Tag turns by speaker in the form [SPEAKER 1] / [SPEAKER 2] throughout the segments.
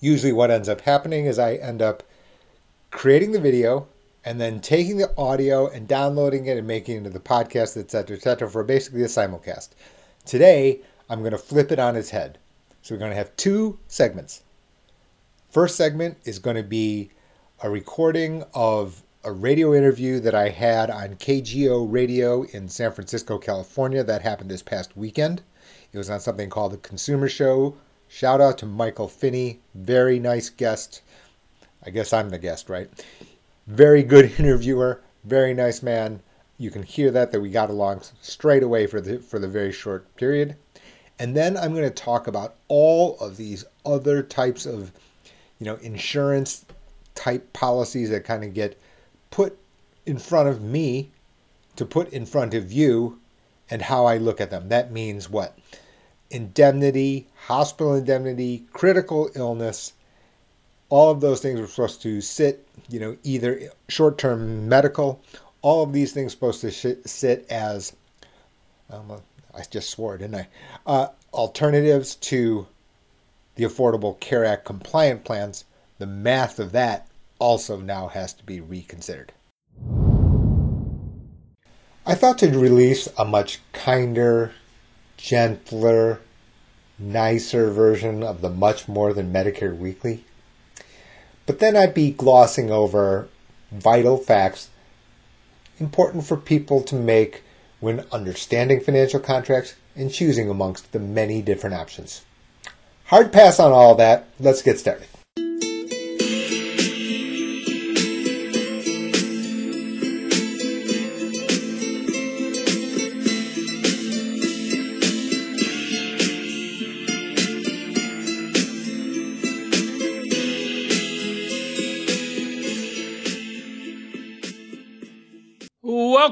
[SPEAKER 1] usually what ends up happening is I end up creating the video and then taking the audio and downloading it and making it into the podcast, et cetera, et cetera, for basically a simulcast. Today, I'm going to flip it on its head. So we're going to have two segments. First segment is going to be a recording of a radio interview that I had on KGO Radio in San Francisco, California. That happened this past weekend. It was on something called The Consumer Show. Shout out to Michael Finney, very nice guest. I guess I'm the guest, right? Very good interviewer, very nice man. You can hear that that we got along straight away for the for the very short period. And then I'm going to talk about all of these other types of you know insurance type policies that kind of get put in front of me to put in front of you and how I look at them. That means what? Indemnity, hospital indemnity, critical illness, all of those things are supposed to sit, you know, either short term medical, all of these things supposed to sit as, um, I just swore, didn't I? Uh, alternatives to the Affordable Care Act compliant plans. The math of that also now has to be reconsidered. I thought to release a much kinder, gentler, nicer version of the Much More Than Medicare Weekly. But then I'd be glossing over vital facts important for people to make when understanding financial contracts and choosing amongst the many different options. Hard pass on all that. Let's get started.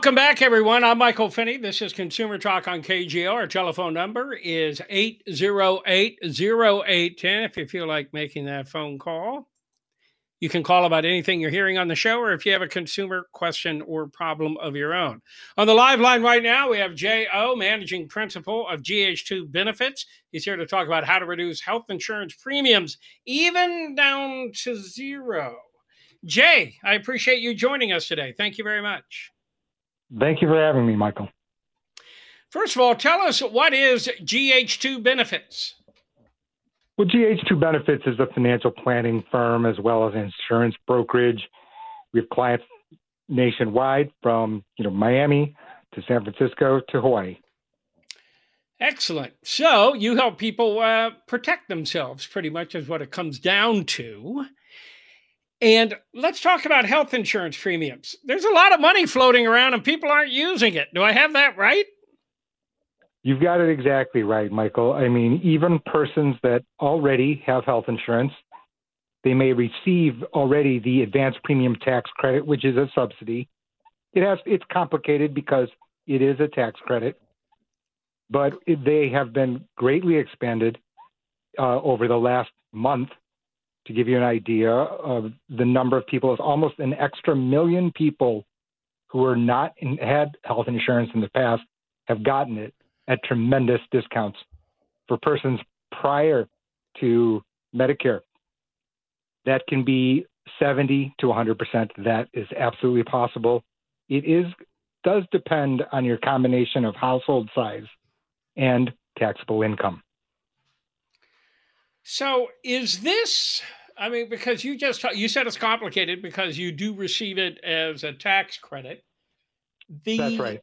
[SPEAKER 2] Welcome back, everyone. I'm Michael Finney. This is Consumer Talk on KGO. Our telephone number is 808 0810 if you feel like making that phone call. You can call about anything you're hearing on the show or if you have a consumer question or problem of your own. On the live line right now, we have J.O., managing principal of GH2 Benefits. He's here to talk about how to reduce health insurance premiums, even down to zero. Jae, I appreciate you joining us today. Thank you very much.
[SPEAKER 3] Thank you for having me, Michael.
[SPEAKER 2] First of all, tell us what is GH2 Benefits?
[SPEAKER 3] Well, GH2 Benefits is a financial planning firm as well as insurance brokerage. We have clients nationwide from, you know, Miami to San Francisco to Hawaii.
[SPEAKER 2] Excellent. So you help people uh, protect themselves, pretty much, is what it comes down to. And let's talk about health insurance premiums. There's a lot of money floating around and people aren't using it. Do I have that right?
[SPEAKER 3] You've got it exactly right, Michael. I mean, even persons that already have health insurance, they may receive already the advanced premium tax credit, which is a subsidy. It has it's complicated because it is a tax credit, but they have been greatly expanded uh, over the last month to give you an idea of the number of people, it's almost an extra million people who are not in, had health insurance in the past have gotten it at tremendous discounts for persons prior to Medicare. That can be 70 to 100%. That is absolutely possible. It is does depend on your combination of household size and taxable income.
[SPEAKER 2] So is this? I mean, because you just you said it's complicated because you do receive it as a tax credit.
[SPEAKER 3] The, That's right.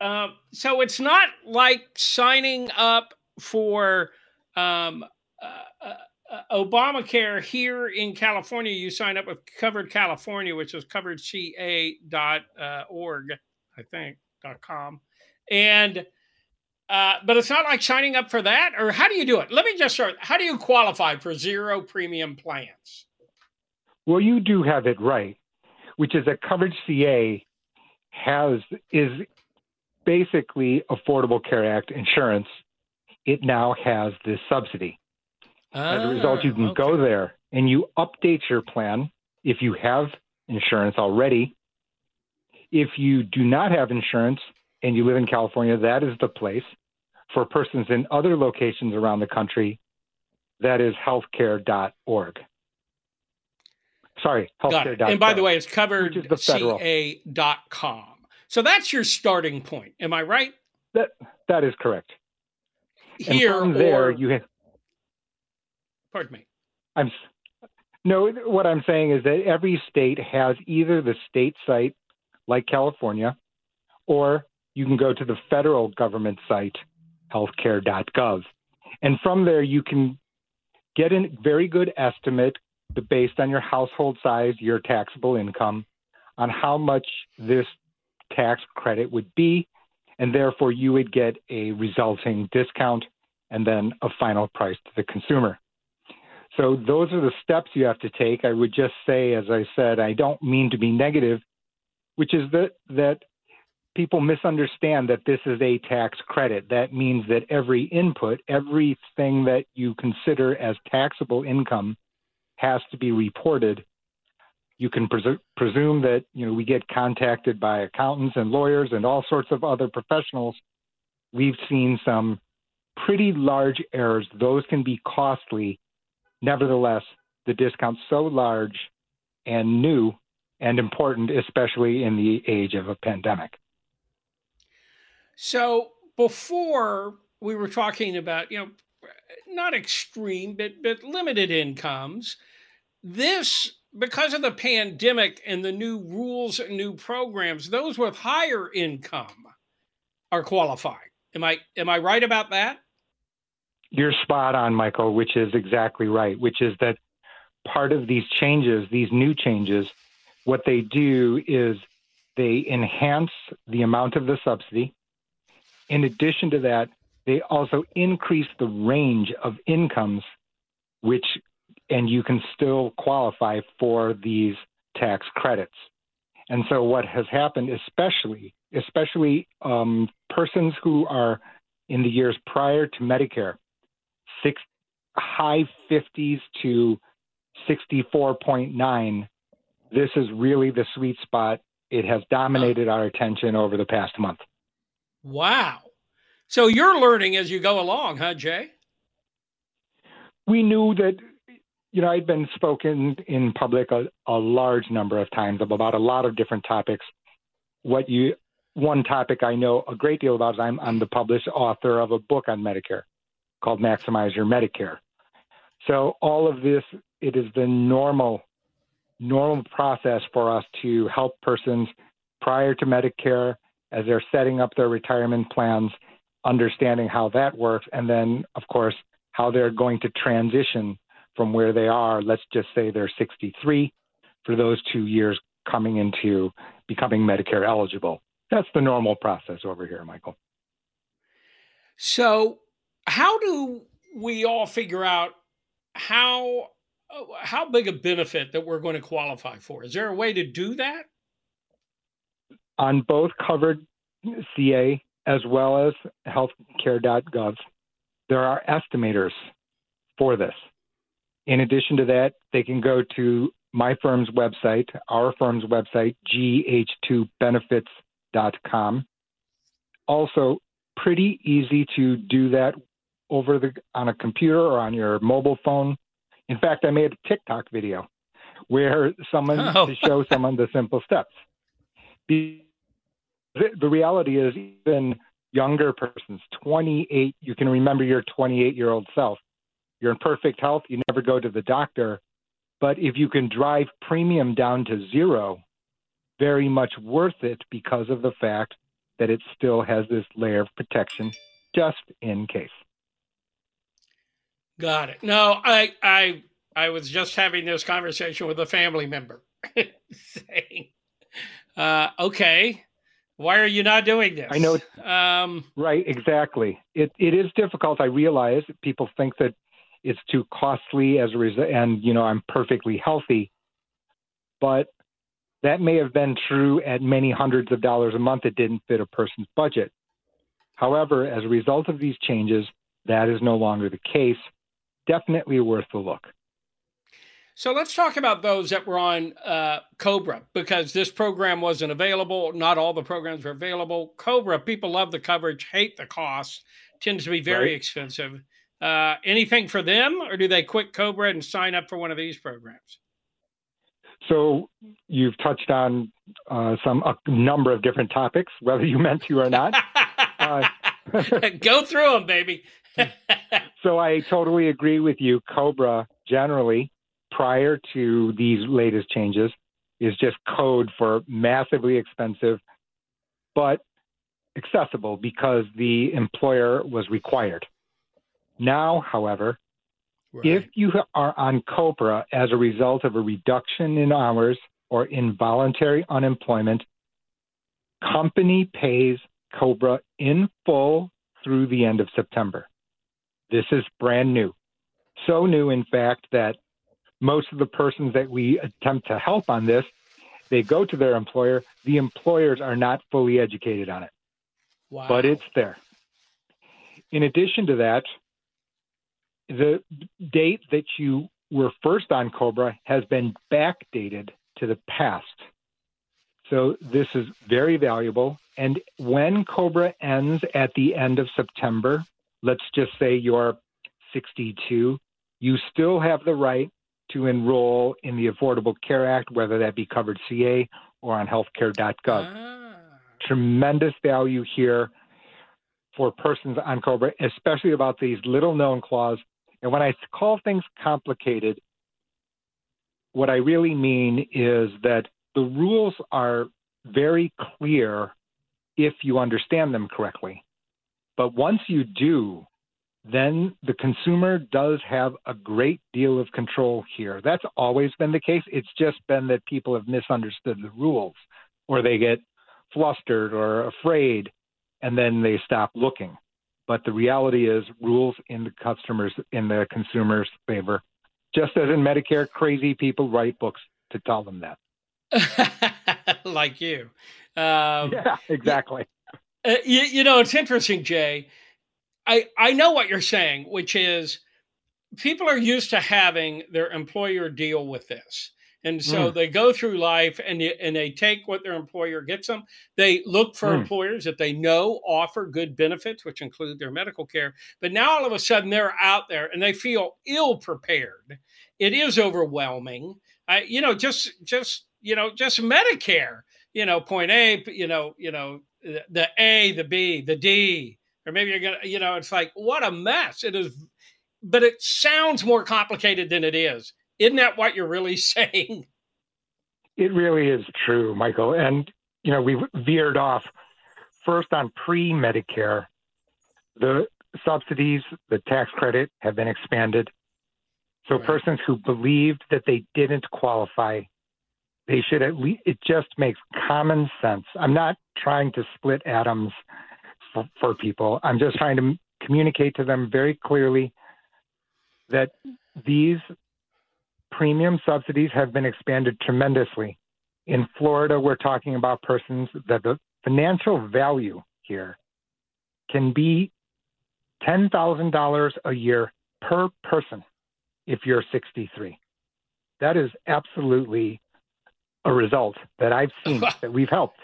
[SPEAKER 2] Uh, so it's not like signing up for um, uh, uh, Obamacare here in California. You sign up with Covered California, which is coveredca.org, uh, I think, dot com, and uh, but it's not like signing up for that, or how do you do it? Let me just start. How do you qualify for zero premium plans?
[SPEAKER 3] Well, you do have it right, which is that Covered CA has is basically Affordable Care Act insurance. It now has this subsidy. Ah, As a result, you can okay. go there and you update your plan if you have insurance already. If you do not have insurance and you live in California, that is the place for persons in other locations around the country, That is healthcare.org. Sorry, healthcare.gov.
[SPEAKER 2] And by the way, it's coveredca.com. So that's your starting point. Am I right?
[SPEAKER 3] That that is correct.
[SPEAKER 2] Here
[SPEAKER 3] and from there, you have.
[SPEAKER 2] Pardon me.
[SPEAKER 3] I'm no. What I'm saying is that every state has either the state site, like California, or you can go to the federal government site, healthcare.gov, and from there you can get a very good estimate based on your household size, your taxable income, on how much this tax credit would be, and therefore you would get a resulting discount and then a final price to the consumer. So those are the steps you have to take. I would just say, as I said, I don't mean to be negative, which is that that people misunderstand that this is a tax credit. That means that every input, everything that you consider as taxable income has to be reported. You can presu- presume that you know we get contacted by accountants and lawyers and all sorts of other professionals. We've seen some pretty large errors. Those can be costly. Nevertheless, the discount's so large and new and important, especially in the age of a pandemic.
[SPEAKER 2] So before we were talking about, you know, not extreme, but but limited incomes. This, because of the pandemic and the new rules and new programs, those with higher income are qualifying. Am I am I right about that?
[SPEAKER 3] You're spot on, Michael, which is exactly right, which is that part of these changes, these new changes, what they do is they enhance the amount of the subsidy. In addition to that, they also increase the range of incomes which and you can still qualify for these tax credits. And so, what has happened, especially especially um, persons who are in the years prior to Medicare, six high 50s to 64.9. This is really the sweet spot. It has dominated our attention over the past month.
[SPEAKER 2] Wow. So you're learning as you go along, huh, Jae?
[SPEAKER 3] We knew that you know, I'd been spoken in public a, a large number of times about a lot of different topics. What you one topic I know a great deal about is I'm, I'm the published author of a book on Medicare called Maximize Your Medicare. So all of this, it is the normal, normal process for us to help persons prior to Medicare as they're setting up their retirement plans, understanding how that works, and then of course how they're going to transition from where they are. Let's just say they're 63 for those two years coming into becoming Medicare eligible. That's the normal process over here, Michael.
[SPEAKER 2] So, how do we all figure out how uh, how big a benefit that we're going to qualify for? Is there a way to do that?
[SPEAKER 3] On both covered CA as well as healthcare.gov, there are estimators for this. In addition to that, they can go to my firm's website, our firm's website, gh2benefits.com. Also, pretty easy to do that over the on a computer or on your mobile phone. In fact, I made a TikTok video where someone oh. to show someone the simple steps. The, the reality is, even younger persons, 28, you can remember your 28 year old self you're in perfect health, you never go to the doctor. But if you can drive premium down to zero, very much worth it because of the fact that it still has this layer of protection just in case.
[SPEAKER 2] Got it. No, I I I was just having this conversation with a family member saying, uh, okay, why are you not doing this?
[SPEAKER 3] I know. Um, right, exactly. It it is difficult. I realize people think that it's too costly as a result, and you know I'm perfectly healthy. But that may have been true at many hundreds of dollars a month. It didn't fit a person's budget. However, as a result of these changes, that is no longer the case. Definitely worth a look.
[SPEAKER 2] So let's talk about those that were on uh, Cobra because this program wasn't available. Not all the programs were available. Cobra, people love the coverage, hate the cost, tends to be very right. expensive. Uh, anything for them, or do they quit Cobra and sign up for one of these programs?
[SPEAKER 3] So you've touched on uh, some a number of different topics, whether you meant to or not.
[SPEAKER 2] uh, Go through them, baby.
[SPEAKER 3] so I totally agree with you. Cobra generally, prior to these latest changes, is just code for massively expensive, but accessible because the employer was required. Now, however, right. if you are on COBRA as a result of a reduction in hours or involuntary unemployment, company pays COBRA in full through the end of September. This is brand new. So new, in fact, that most of the persons that we attempt to help on this, they go to their employer. The employers are not fully educated on it, wow. but it's there. In addition to that, the date that you were first on Cobra has been backdated to the past. So this is very valuable. And when Cobra ends at the end of September, let's just say you're 62, you still have the right to enroll in the Affordable Care Act, whether that be covered CA or on healthcare.gov. Ah. Tremendous value here for persons on COBRA, especially about these little known clause. And when I call things complicated, what I really mean is that the rules are very clear if you understand them correctly. But once you do, then the consumer does have a great deal of control here. That's always been the case. It's just been that people have misunderstood the rules or they get flustered or afraid and then they stop looking. But the reality is rules in the customers in the consumer's favor. Just as in Medicare, crazy people write books to tell them
[SPEAKER 2] that. like you. Um,
[SPEAKER 3] yeah, exactly.
[SPEAKER 2] Uh, you, you know, it's interesting, Jae I I know what you're saying, which is people are used to having their employer deal with this. And so mm. they go through life and and they take what their employer gets them. They look for mm. employers that they know offer good benefits, which include their medical care. But now all of a sudden they're out there and they feel ill prepared. It is overwhelming. I, you know, just just you know, just Medicare. You know, point A. You know, you know, the A, the B, the D, or maybe you're gonna you know it's like what a mess. It is but it sounds more complicated than it is. Isn't that what you're really saying?
[SPEAKER 3] It really is true michael. And you know we veered off first on pre-medicare. The subsidies the tax credit have been expanded. So right. persons who believed that they didn't qualify they should at least it just makes common sense. I'm not trying to split atoms for, for people. I'm just trying to communicate to them very clearly that these premium subsidies have been expanded tremendously. In Florida, we're talking about persons that the financial value here can be $10,000 a year per person if you're 63. That is absolutely a result that I've seen that we've helped.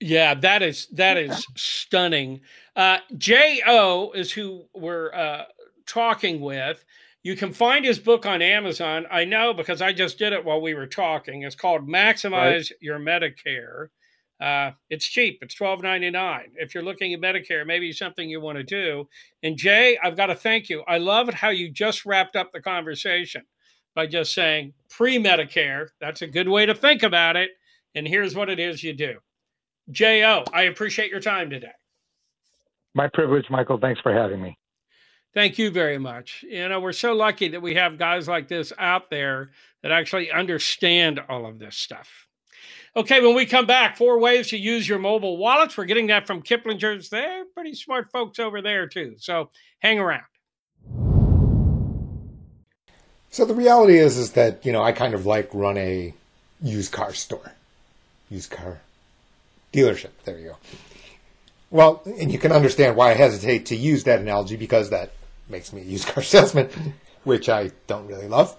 [SPEAKER 2] Yeah, that is that is stunning. Uh, Jo is who we're uh, talking with. You can find his book on Amazon. I know because I just did it while we were talking. It's called Maximize right. Your Medicare. Uh, it's cheap. It's twelve ninety nine. If you're looking at Medicare, maybe something you want to do. And Jae, I've got to thank you. I love how you just wrapped up the conversation by just saying pre Medicare. That's a good way to think about it. And here's what it is you do. Jo, I appreciate your time today.
[SPEAKER 3] My privilege, Michael. Thanks for having me.
[SPEAKER 2] Thank you very much. You know, we're so lucky that we have guys like this out there that actually understand all of this stuff. Okay, when we come back, four ways to use your mobile wallets. We're getting that from Kiplinger's. They're pretty smart folks over there, too. So hang around.
[SPEAKER 1] So the reality is, is that, you know, I kind of like run a used car store, used car dealership. There you go. Well, and you can understand why I hesitate to use that analogy because that makes me a used car salesman, which I don't really love.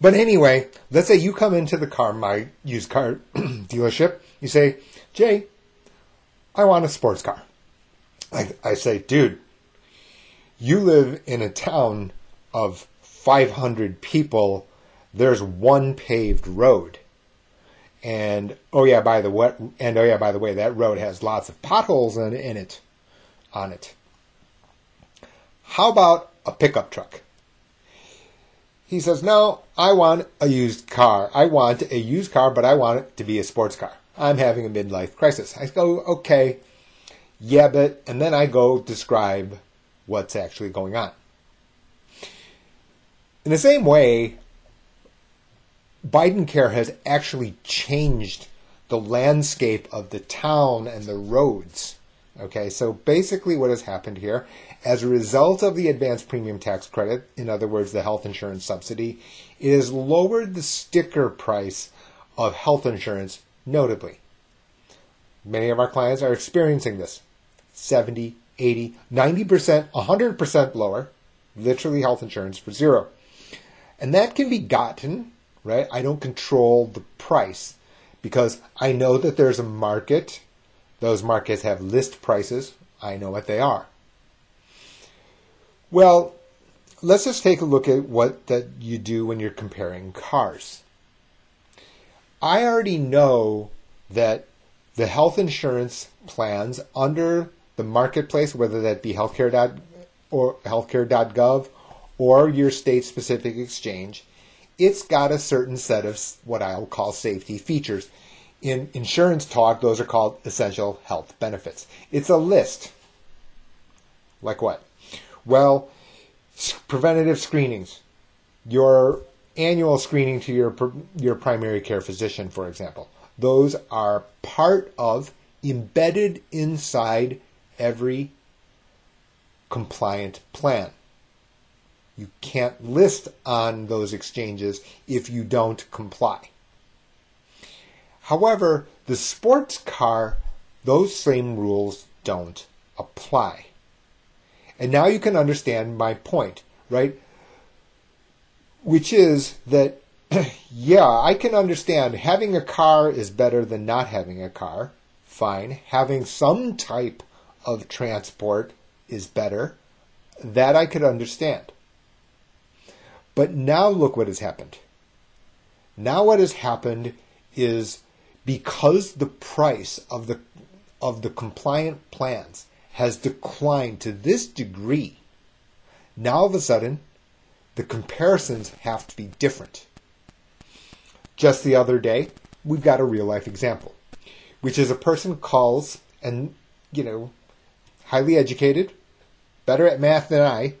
[SPEAKER 1] But anyway, let's say you come into the car, my used car dealership. You say, Jae, I want a sports car. I, I say, dude, You live in a town of 500 people, there's one paved road. And oh yeah, by the way, and oh yeah, by the way, that road has lots of potholes in, in it, on it. How about a pickup truck? He says, No, I want a used car. I want a used car, but I want it to be a sports car. I'm having a midlife crisis. I go, Okay, yeah, but, and then I go describe what's actually going on. In the same way, Biden Care has actually changed the landscape of the town and the roads. Okay, so basically, what has happened here, as a result of the advanced premium tax credit, in other words, the health insurance subsidy, it has lowered the sticker price of health insurance notably. Many of our clients are experiencing this 70, 80, 90%, 100% lower, literally health insurance for zero. And that can be gotten, right? I don't control the price because I know that there's a market those markets have list prices. I know what they are. Well, let's just take a look at what that you do when you're comparing cars. I already know that the health insurance plans under the marketplace, whether that be healthcare or healthcare.gov or your state specific exchange, it's got a certain set of what I'll call safety features in insurance talk, those are called essential health benefits. It's a list. Like what? Well, preventative screenings, your annual screening to your your primary care physician, for example. Those are part of embedded inside every compliant plan. You can't list on those exchanges if you don't comply. However, the sports car, those same rules don't apply. And now you can understand my point, right? Which is that, yeah, I can understand having a car is better than not having a car. Fine. Having some type of transport is better. That I could understand. But now look what has happened. Now what has happened is because the price of the of the compliant plans has declined to this degree, now all of a sudden the comparisons have to be different. Just the other day, we've got a real life example, which is a person calls and, you know, highly educated, better at math than I.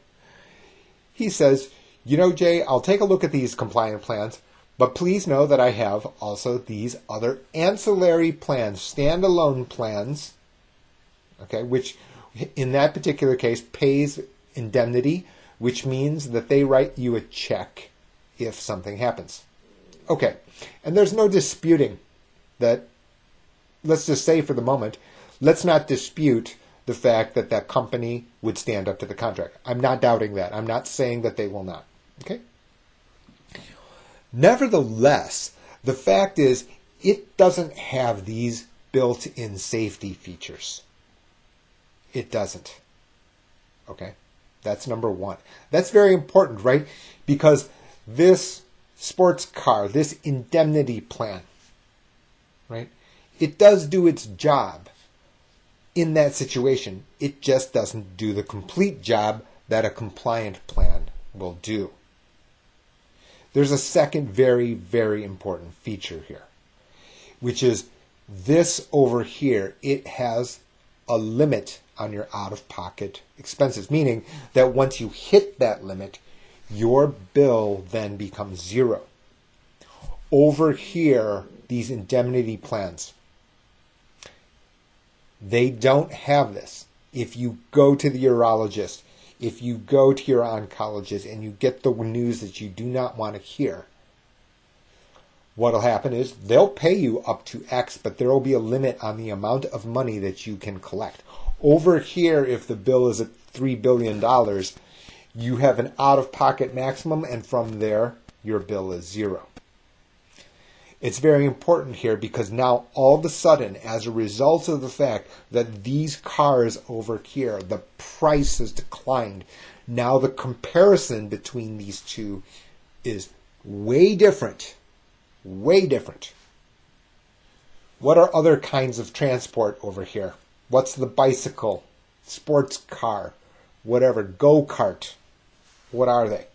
[SPEAKER 1] He says, You know, Jae, I'll take a look at these compliant plans. But please know that I have also these other ancillary plans, standalone plans, okay, which in that particular case pays indemnity, which means that they write you a check if something happens. Okay, and there's no disputing that, let's just say for the moment, let's not dispute the fact that that company would stand up to the contract. I'm not doubting that. I'm not saying that they will not. Okay? Nevertheless, the fact is, it doesn't have these built in safety features. It doesn't. Okay? That's number one. That's very important, right? Because this sports car, this indemnity plan, right? It does do its job in that situation. It just doesn't do the complete job that a compliant plan will do. There's a second very, very important feature here, which is this over here. It has a limit on your out of pocket expenses, meaning that once you hit that limit, your bill then becomes zero. Over here, these indemnity plans, they don't have this. If you go to the urologist if you go to your oncologist and you get the news that you do not want to hear, what'll happen is they'll pay you up to X, but there will be a limit on the amount of money that you can collect. Over here, if the bill is at $3 billion, you have an out of pocket maximum, and from there, your bill is zero. It's very important here because now all of a sudden, as a result of the fact that these cars over here, the price has declined, now the comparison between these two is way different. Way different. What are other kinds of transport over here? What's the bicycle, sports car, whatever, go kart? What are they?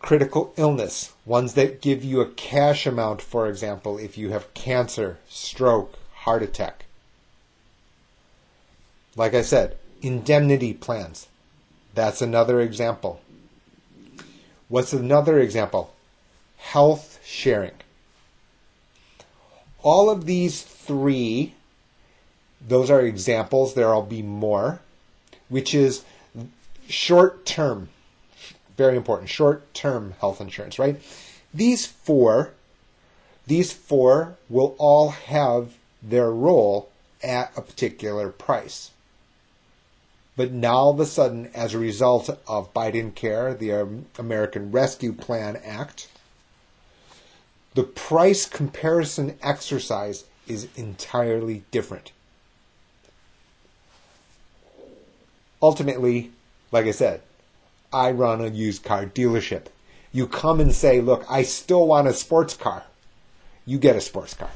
[SPEAKER 1] Critical illness, ones that give you a cash amount, for example, if you have cancer, stroke, heart attack. Like I said, indemnity plans. That's another example. What's another example? Health sharing. All of these three, those are examples. There'll be more, which is short term. Very important. Short term health insurance, right? These four, these four will all have their role at a particular price. But now all of a sudden, as a result of Biden Care, the um, American Rescue Plan Act, the price comparison exercise is entirely different. Ultimately, like I said, I run a used car dealership. You come and say, look, I still want a sports car. You get a sports car.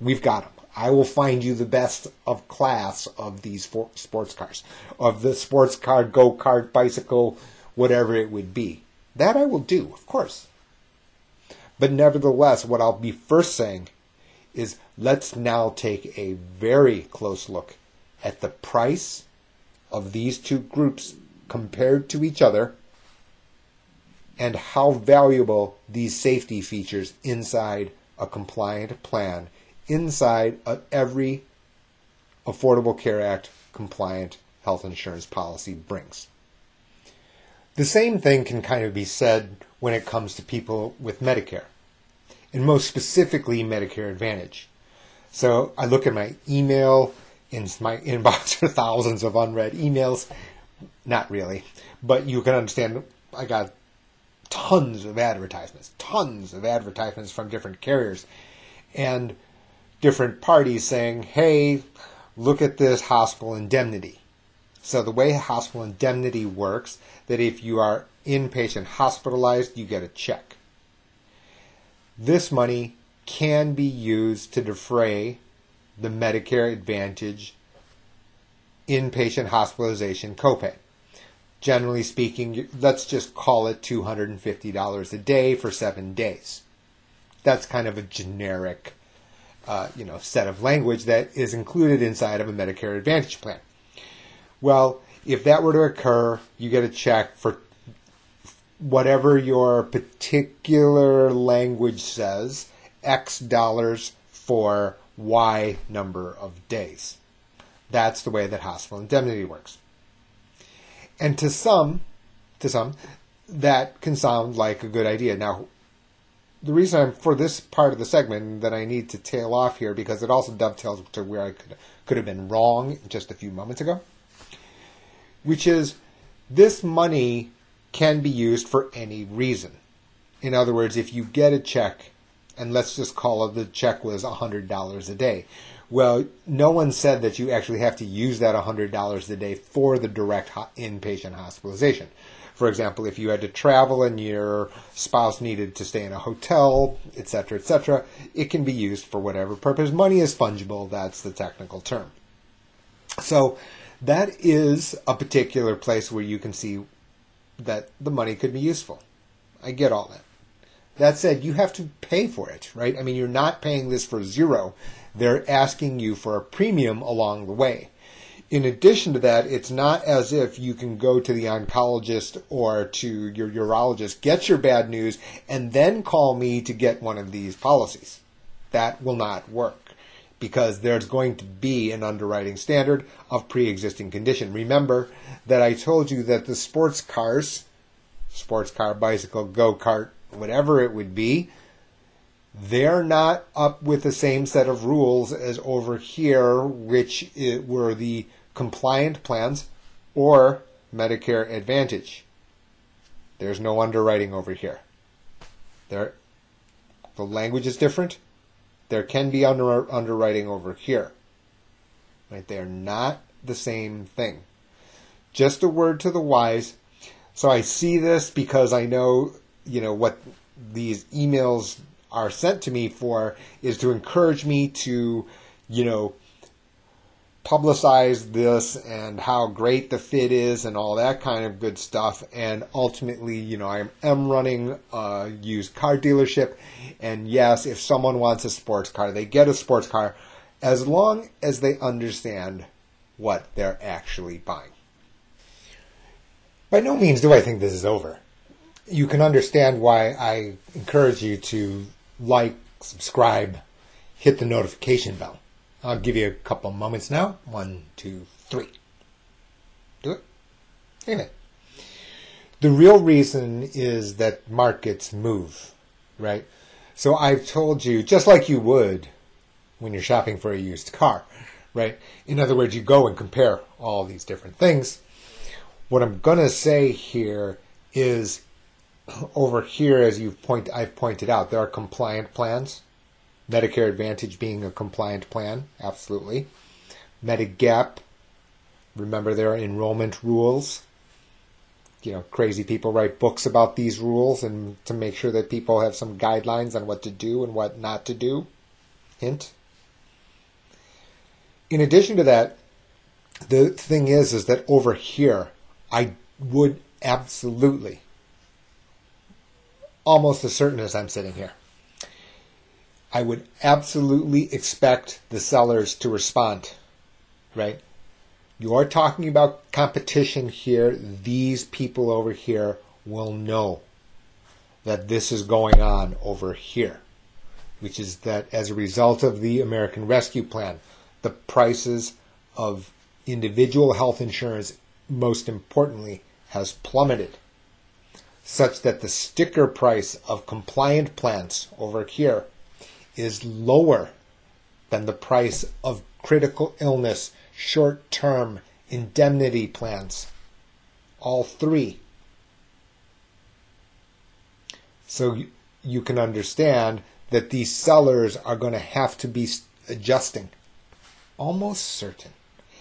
[SPEAKER 1] We've got them. I will find you the best of class of these sports cars, of the sports car, go kart, bicycle, whatever it would be. That I will do, of course. But nevertheless, what I'll be first saying is let's now take a very close look at the price of these two groups compared to each other and how valuable these safety features inside a compliant plan inside of every Affordable Care Act compliant health insurance policy brings. The same thing can kind of be said when it comes to people with Medicare, and most specifically Medicare Advantage. So I look at my email, in my inbox are thousands of unread emails. Not really, but you can understand I got tons of advertisements, tons of advertisements from different carriers. And different parties saying, hey, look at this hospital indemnity. So the way hospital indemnity works, that if you are inpatient hospitalized, you get a check. This money can be used to defray the Medicare Advantage inpatient hospitalization copay. Generally speaking, let's just call it $250 a day for seven days. That's kind of a generic uh, you know set of language that is included inside of a Medicare Advantage plan. Well, if that were to occur, you get a check for whatever your particular language says, X dollars for Y number of days. That's the way that hospital indemnity works. And to some, to some, that can sound like a good idea. Now, the reason I'm for this part of the segment that I need to tail off here because it also dovetails to where I could could have been wrong just a few moments ago, which is this money can be used for any reason. In other words, if you get a check, and let's just call it the check was $100 a day. Well, no one said that you actually have to use that $100 a day for the direct inpatient hospitalization. For example, if you had to travel and your spouse needed to stay in a hotel, etc., etc., it can be used for whatever purpose. Money is fungible, that's the technical term. So that is a particular place where you can see that the money could be useful. I get all that. That said, you have to pay for it, right? I mean, you're not paying this for zero. They're asking you for a premium along the way. In addition to that, it's not as if you can go to the oncologist or to your urologist, get your bad news, and then call me to get one of these policies. That will not work because there's going to be an underwriting standard of pre existing condition. Remember that I told you that the sports cars, sports car, bicycle, go kart, whatever it would be, they're not up with the same set of rules as over here, which were the compliant plans or Medicare Advantage. There's no underwriting over here. They're The language is different. There can be under, underwriting over here. Right? They're not the same thing. Just a word to the wise. So I see this because I know, you know, what these emails are sent to me for is to encourage me to, you know, publicize this and how great the fit is and all that kind of good stuff. And ultimately, you know, I am running a used car dealership. And yes, if someone wants a sports car, they get a sports car as long as they understand what they're actually buying. By no means do I think this is over. You can understand why I encourage you to like, subscribe, hit the notification bell. I'll give you a couple moments now. One, two, three. Do it. Amen. The real reason is that markets move, right? So I've told you, just like you would when you're shopping for a used car, right? In other words, you go and compare all these different things. What I'm going to say here is over here, as you've point, I've pointed out, there are compliant plans. Medicare Advantage being a compliant plan, absolutely. Medigap, remember there are enrollment rules. You know, crazy people write books about these rules and to make sure that people have some guidelines on what to do and what not to do. Hint. In addition to that, the thing is, is that over here, I would absolutely, almost as certain as I'm sitting here, I would absolutely expect the sellers to respond, right? You are talking about competition here. These people over here will know that this is going on over here, which is that as a result of the American Rescue Plan, the prices of individual health insurance, most importantly, has plummeted, such that the sticker price of compliant plans over here is lower than the price of critical illness short term indemnity plans. All three. So you can understand that these sellers are going to have to be adjusting. Almost certain.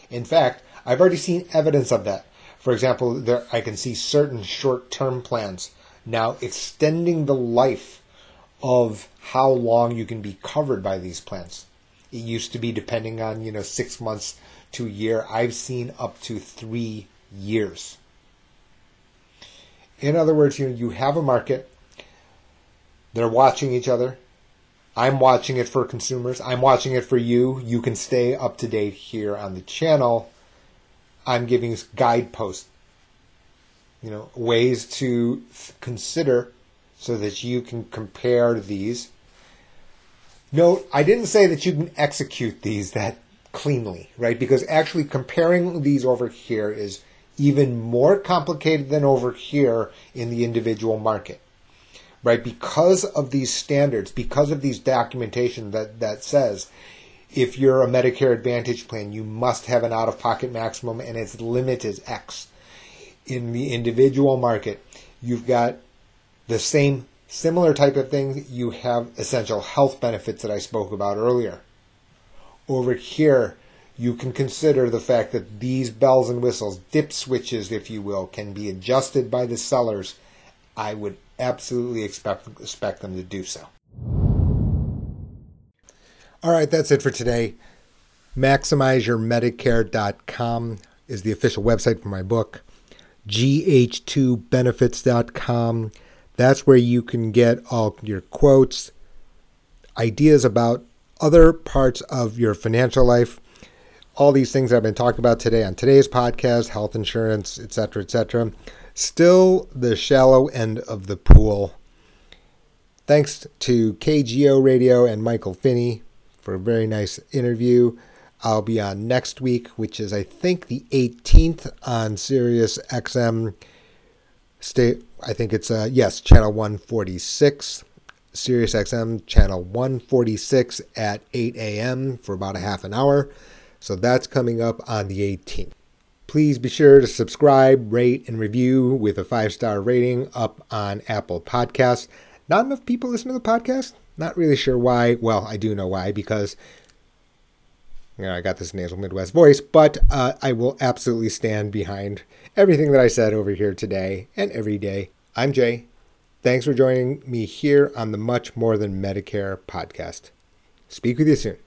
[SPEAKER 1] In fact, I've already seen evidence of that. For example, there I can see certain short-term plans now extending the life of how long you can be covered by these plans. It used to be depending on, you know, six months to a year. I've seen up to three years. In other words, you know, you have a market. They're watching each other. I'm watching it for consumers. I'm watching it for you. You can stay up to date here on the channel. I'm giving guideposts, you know, ways to consider so that you can compare these. Note, I didn't say that you can execute these that cleanly, right? Because actually comparing these over here is even more complicated than over here in the individual market, right? Because of these standards, because of these documentation that, that says if you're a Medicare Advantage plan, you must have an out of pocket maximum and its limit is X. In the individual market, you've got the same similar type of thing, you have essential health benefits that I spoke about earlier. Over here, you can consider the fact that these bells and whistles, dip switches, if you will, can be adjusted by the sellers. I would absolutely expect, expect them to do so. All right, that's it for today. MaximizeYourMedicare.com is the official website for my book. GH2benefits.com that's where you can get all your quotes, ideas about other parts of your financial life. All these things that I've been talking about today on today's podcast, health insurance, etc., etc. Still the shallow end of the pool. Thanks to KGO Radio and Michael Finney for a very nice interview. I'll be on next week, which is I think the 18th on Sirius XM. Stay I think it's uh yes, channel 146, Sirius XM channel 146 at 8 a.m. for about a half an hour. So that's coming up on the 18th. Please be sure to subscribe, rate, and review with a five star rating up on Apple Podcasts. Not enough people listen to the podcast. Not really sure why. Well, I do know why because you know, I got this nasal Midwest voice, but uh, I will absolutely stand behind everything that I said over here today and every day. I'm Jae. Thanks for joining me here on the Much More Than Medicare podcast. Speak with you soon.